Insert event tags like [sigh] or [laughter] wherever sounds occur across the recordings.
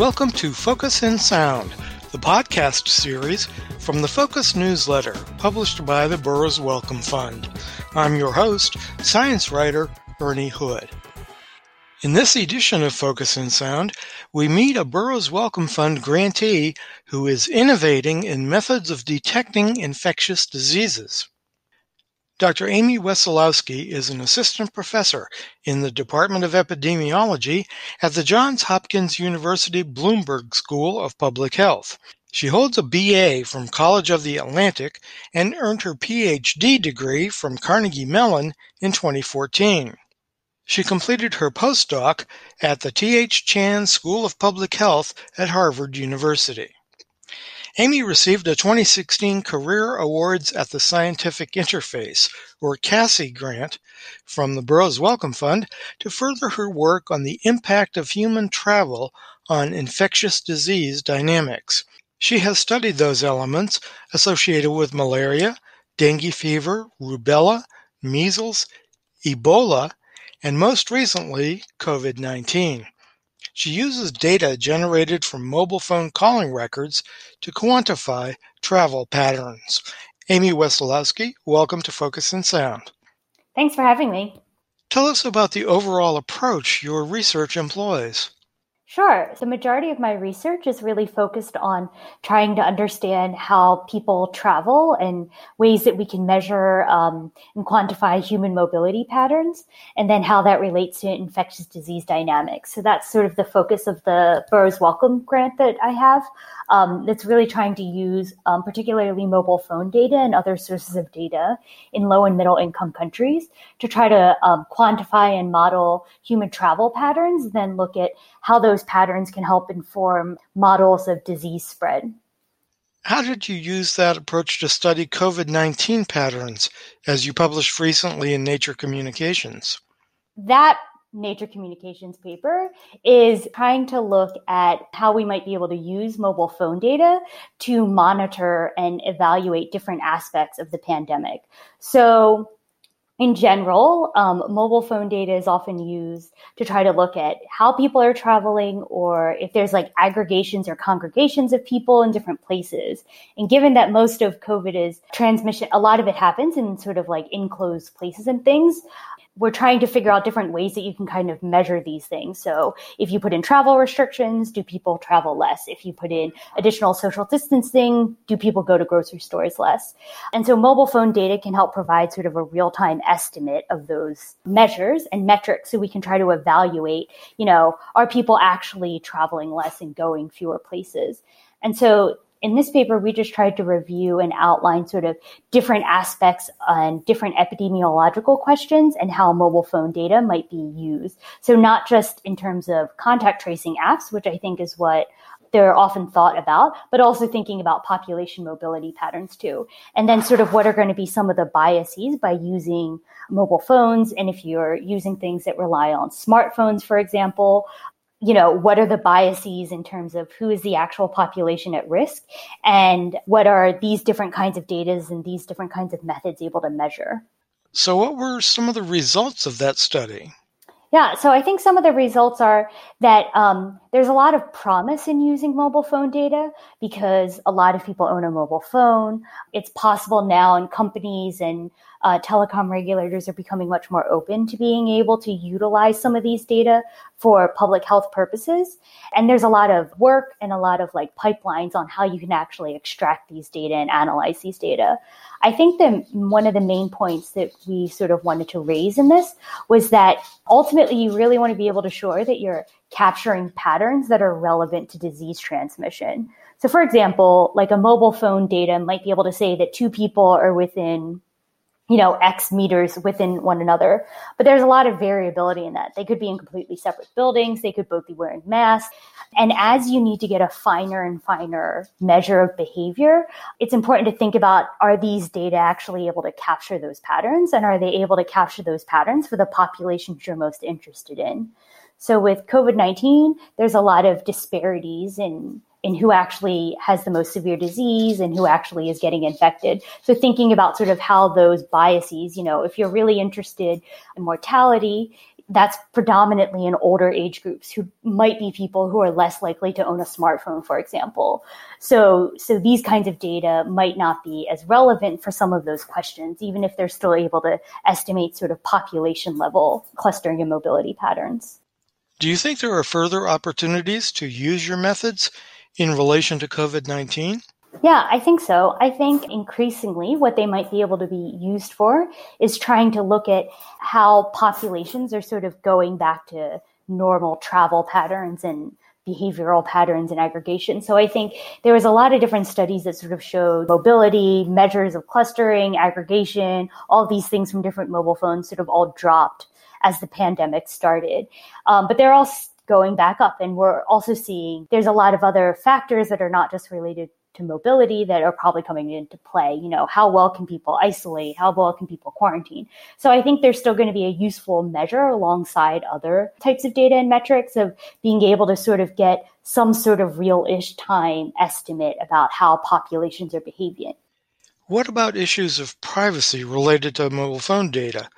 Welcome to Focus in Sound, the podcast series from the Focus newsletter published by the Burroughs Wellcome Fund. I'm your host, science writer Ernie Hood. In this edition of Focus in Sound, we meet a Burroughs Wellcome Fund grantee who is innovating in methods of detecting infectious diseases. Dr. Amy Wesolowski is an assistant professor in the Department of Epidemiology at the Johns Hopkins University Bloomberg School of Public Health. She holds a BA from College of the Atlantic and earned her PhD degree from Carnegie Mellon in 2014. She completed her postdoc at the T.H. Chan School of Public Health at Harvard University. Amy received a 2016 Career Awards at the Scientific Interface, or CASI grant, from the Burroughs Wellcome Fund to further her work on the impact of human travel on infectious disease dynamics. She has studied those elements associated with malaria, dengue fever, rubella, measles, Ebola, and most recently, COVID 19. She uses data generated from mobile phone calling records to quantify travel patterns. Amy Wesolowski, welcome to Focus in Sound. Thanks for having me. Tell us about the overall approach your research employs. Sure. The majority of my research is really focused on trying to understand how people travel and ways that we can measure um, and quantify human mobility patterns, and then how that relates to infectious disease dynamics. So that's sort of the focus of the Burroughs Wellcome grant that I have. Um, that's really trying to use um, particularly mobile phone data and other sources of data in low and middle income countries to try to um, quantify and model human travel patterns, then look at how those patterns can help inform models of disease spread. How did you use that approach to study COVID 19 patterns as you published recently in Nature Communications? That Nature Communications paper is trying to look at how we might be able to use mobile phone data to monitor and evaluate different aspects of the pandemic. So, in general, um, mobile phone data is often used to try to look at how people are traveling or if there's like aggregations or congregations of people in different places. And given that most of COVID is transmission, a lot of it happens in sort of like enclosed places and things we're trying to figure out different ways that you can kind of measure these things. So if you put in travel restrictions, do people travel less? If you put in additional social distancing, do people go to grocery stores less? And so mobile phone data can help provide sort of a real time estimate of those measures and metrics so we can try to evaluate, you know, are people actually traveling less and going fewer places? And so in this paper, we just tried to review and outline sort of different aspects and different epidemiological questions and how mobile phone data might be used. So not just in terms of contact tracing apps, which I think is what they're often thought about, but also thinking about population mobility patterns too. And then sort of what are going to be some of the biases by using mobile phones. And if you're using things that rely on smartphones, for example, you know, what are the biases in terms of who is the actual population at risk and what are these different kinds of data and these different kinds of methods able to measure. So, what were some of the results of that study? Yeah, so I think some of the results are that um, there's a lot of promise in using mobile phone data because a lot of people own a mobile phone. It's possible now, in companies and uh, telecom regulators are becoming much more open to being able to utilize some of these data for public health purposes. And there's a lot of work and a lot of like pipelines on how you can actually extract these data and analyze these data. I think that one of the main points that we sort of wanted to raise in this was that ultimately you really want to be able to show that you're capturing patterns that are relevant to disease transmission. So for example, like a mobile phone data might be able to say that two people are within you know, X meters within one another. But there's a lot of variability in that. They could be in completely separate buildings. They could both be wearing masks. And as you need to get a finer and finer measure of behavior, it's important to think about are these data actually able to capture those patterns? And are they able to capture those patterns for the populations you're most interested in? So with COVID 19, there's a lot of disparities in in who actually has the most severe disease and who actually is getting infected. So thinking about sort of how those biases, you know, if you're really interested in mortality, that's predominantly in older age groups who might be people who are less likely to own a smartphone, for example. So, so these kinds of data might not be as relevant for some of those questions, even if they're still able to estimate sort of population level clustering and mobility patterns. Do you think there are further opportunities to use your methods in relation to COVID 19? Yeah, I think so. I think increasingly what they might be able to be used for is trying to look at how populations are sort of going back to normal travel patterns and behavioral patterns and aggregation. So I think there was a lot of different studies that sort of showed mobility, measures of clustering, aggregation, all these things from different mobile phones sort of all dropped as the pandemic started. Um, but they're all going back up. And we're also seeing there's a lot of other factors that are not just related to mobility that are probably coming into play. You know, how well can people isolate? How well can people quarantine? So I think there's still going to be a useful measure alongside other types of data and metrics of being able to sort of get some sort of real-ish time estimate about how populations are behaving. What about issues of privacy related to mobile phone data?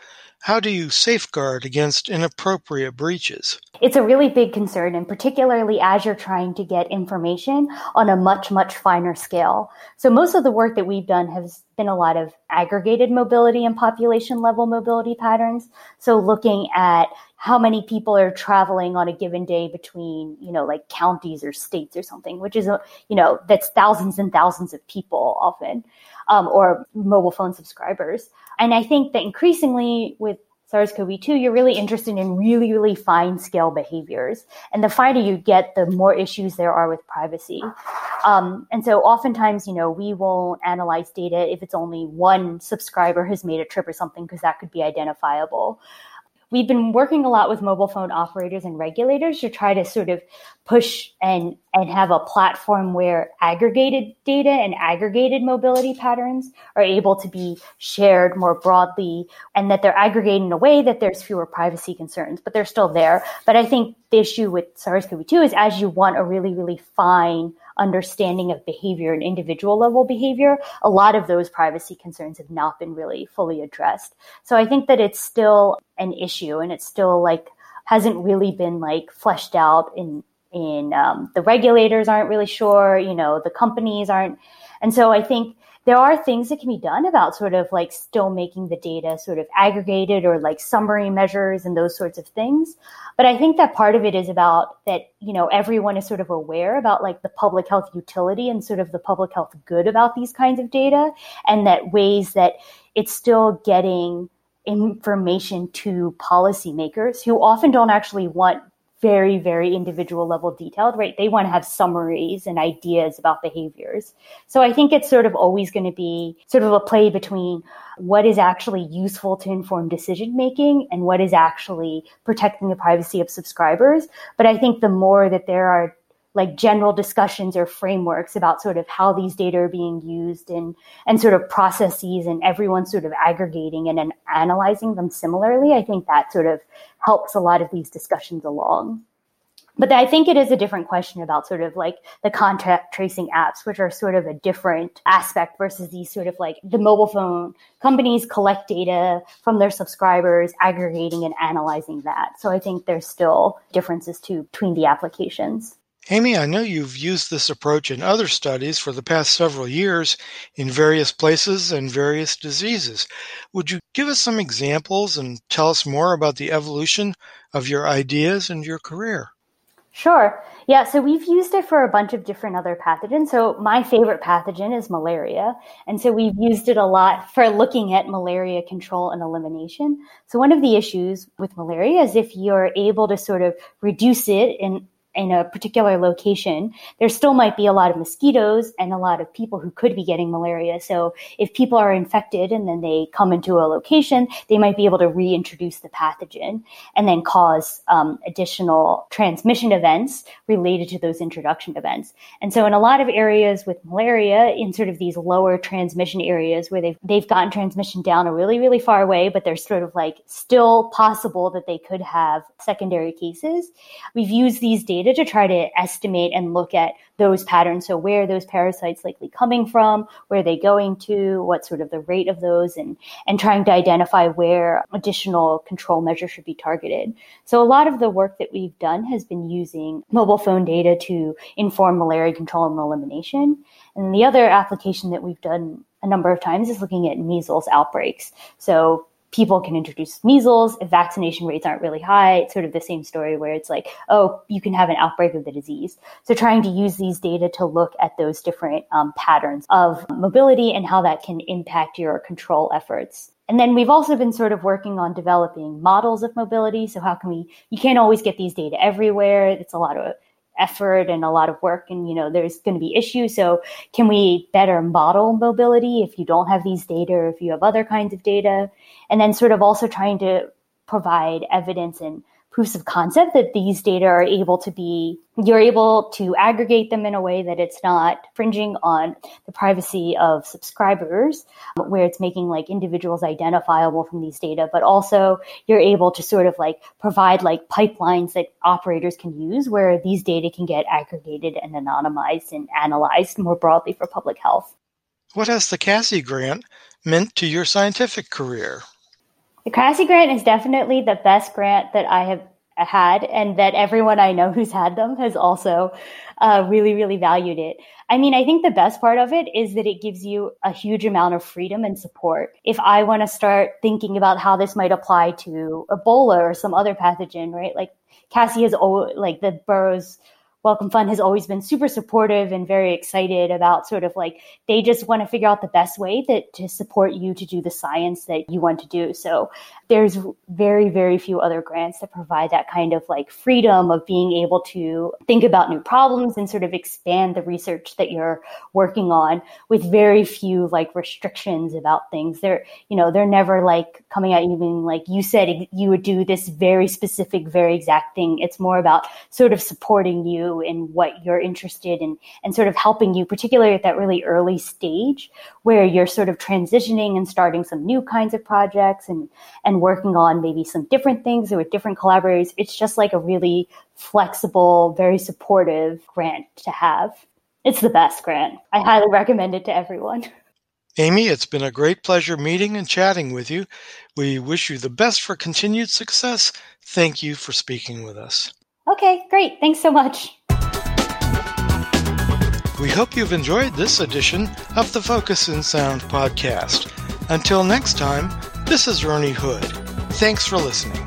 How do you safeguard against inappropriate breaches? It's a really big concern, and particularly as you're trying to get information on a much, much finer scale. So, most of the work that we've done has been a lot of aggregated mobility and population level mobility patterns. So, looking at how many people are traveling on a given day between, you know, like counties or states or something, which is, a, you know, that's thousands and thousands of people often, um, or mobile phone subscribers. And I think that increasingly with SARS-CoV-2, you're really interested in really, really fine scale behaviors. And the finer you get, the more issues there are with privacy. Um, and so oftentimes, you know, we won't analyze data if it's only one subscriber has made a trip or something, because that could be identifiable we've been working a lot with mobile phone operators and regulators to try to sort of push and and have a platform where aggregated data and aggregated mobility patterns are able to be shared more broadly and that they're aggregated in a way that there's fewer privacy concerns but they're still there. But i think the issue with sars-cov-2 is as you want a really really fine understanding of behavior and individual level behavior, a lot of those privacy concerns have not been really fully addressed. So I think that it's still an issue and it's still like hasn't really been like fleshed out in in um, the regulators aren't really sure, you know, the companies aren't. And so I think there are things that can be done about sort of like still making the data sort of aggregated or like summary measures and those sorts of things. But I think that part of it is about that, you know, everyone is sort of aware about like the public health utility and sort of the public health good about these kinds of data and that ways that it's still getting information to policymakers who often don't actually want very, very individual level detailed, right? They want to have summaries and ideas about behaviors. So I think it's sort of always going to be sort of a play between what is actually useful to inform decision making and what is actually protecting the privacy of subscribers. But I think the more that there are like general discussions or frameworks about sort of how these data are being used and and sort of processes and everyone sort of aggregating and, and analyzing them similarly i think that sort of helps a lot of these discussions along but I think it is a different question about sort of like the contact tracing apps, which are sort of a different aspect versus these sort of like the mobile phone companies collect data from their subscribers, aggregating and analyzing that. So I think there's still differences too between the applications. Amy, I know you've used this approach in other studies for the past several years in various places and various diseases. Would you give us some examples and tell us more about the evolution of your ideas and your career? Sure. Yeah, so we've used it for a bunch of different other pathogens. So my favorite pathogen is malaria. And so we've used it a lot for looking at malaria control and elimination. So one of the issues with malaria is if you're able to sort of reduce it in in a particular location, there still might be a lot of mosquitoes and a lot of people who could be getting malaria. So if people are infected and then they come into a location, they might be able to reintroduce the pathogen and then cause um, additional transmission events related to those introduction events. And so in a lot of areas with malaria, in sort of these lower transmission areas where they've they've gotten transmission down a really really far away, but they're sort of like still possible that they could have secondary cases. We've used these data data to try to estimate and look at those patterns. So where are those parasites likely coming from, where are they going to, what sort of the rate of those, and and trying to identify where additional control measures should be targeted. So a lot of the work that we've done has been using mobile phone data to inform malaria control and elimination. And the other application that we've done a number of times is looking at measles outbreaks. So people can introduce measles if vaccination rates aren't really high. It's sort of the same story where it's like, oh, you can have an outbreak of the disease. So trying to use these data to look at those different um, patterns of mobility and how that can impact your control efforts. And then we've also been sort of working on developing models of mobility. So how can we, you can't always get these data everywhere. It's a lot of effort and a lot of work and you know there's going to be issues. So can we better model mobility if you don't have these data or if you have other kinds of data? And then sort of also trying to provide evidence and proofs of concept that these data are able to be you're able to aggregate them in a way that it's not fringing on the privacy of subscribers um, where it's making like individuals identifiable from these data but also you're able to sort of like provide like pipelines that operators can use where these data can get aggregated and anonymized and analyzed more broadly for public health. What has the CASI grant meant to your scientific career the CASI grant is definitely the best grant that I have had, and that everyone I know who's had them has also uh, really, really valued it. I mean, I think the best part of it is that it gives you a huge amount of freedom and support. If I want to start thinking about how this might apply to Ebola or some other pathogen, right? Like CASI has always, like the Burroughs Wellcome Fund has always been super supportive and very excited about sort of like they just want to figure out the best way that to support you to do the science that you want to do. So there's very very few other grants that provide that kind of like freedom of being able to think about new problems and sort of expand the research that you're working on with very few like restrictions about things. They're you know they're never like coming you being like you said you would do this very specific very exact thing. It's more about sort of supporting you in what you're interested in and sort of helping you, particularly at that really early stage where you're sort of transitioning and starting some new kinds of projects and, and working on maybe some different things or with different collaborators. It's just like a really flexible, very supportive grant to have. It's the best grant. I highly recommend it to everyone. [laughs] Amy, it's been a great pleasure meeting and chatting with you. We wish you the best for continued success. Thank you for speaking with us. Okay, great. Thanks so much. We hope you've enjoyed this edition of the Focus in Sound podcast. Until next time, this is Ernie Hood. Thanks for listening.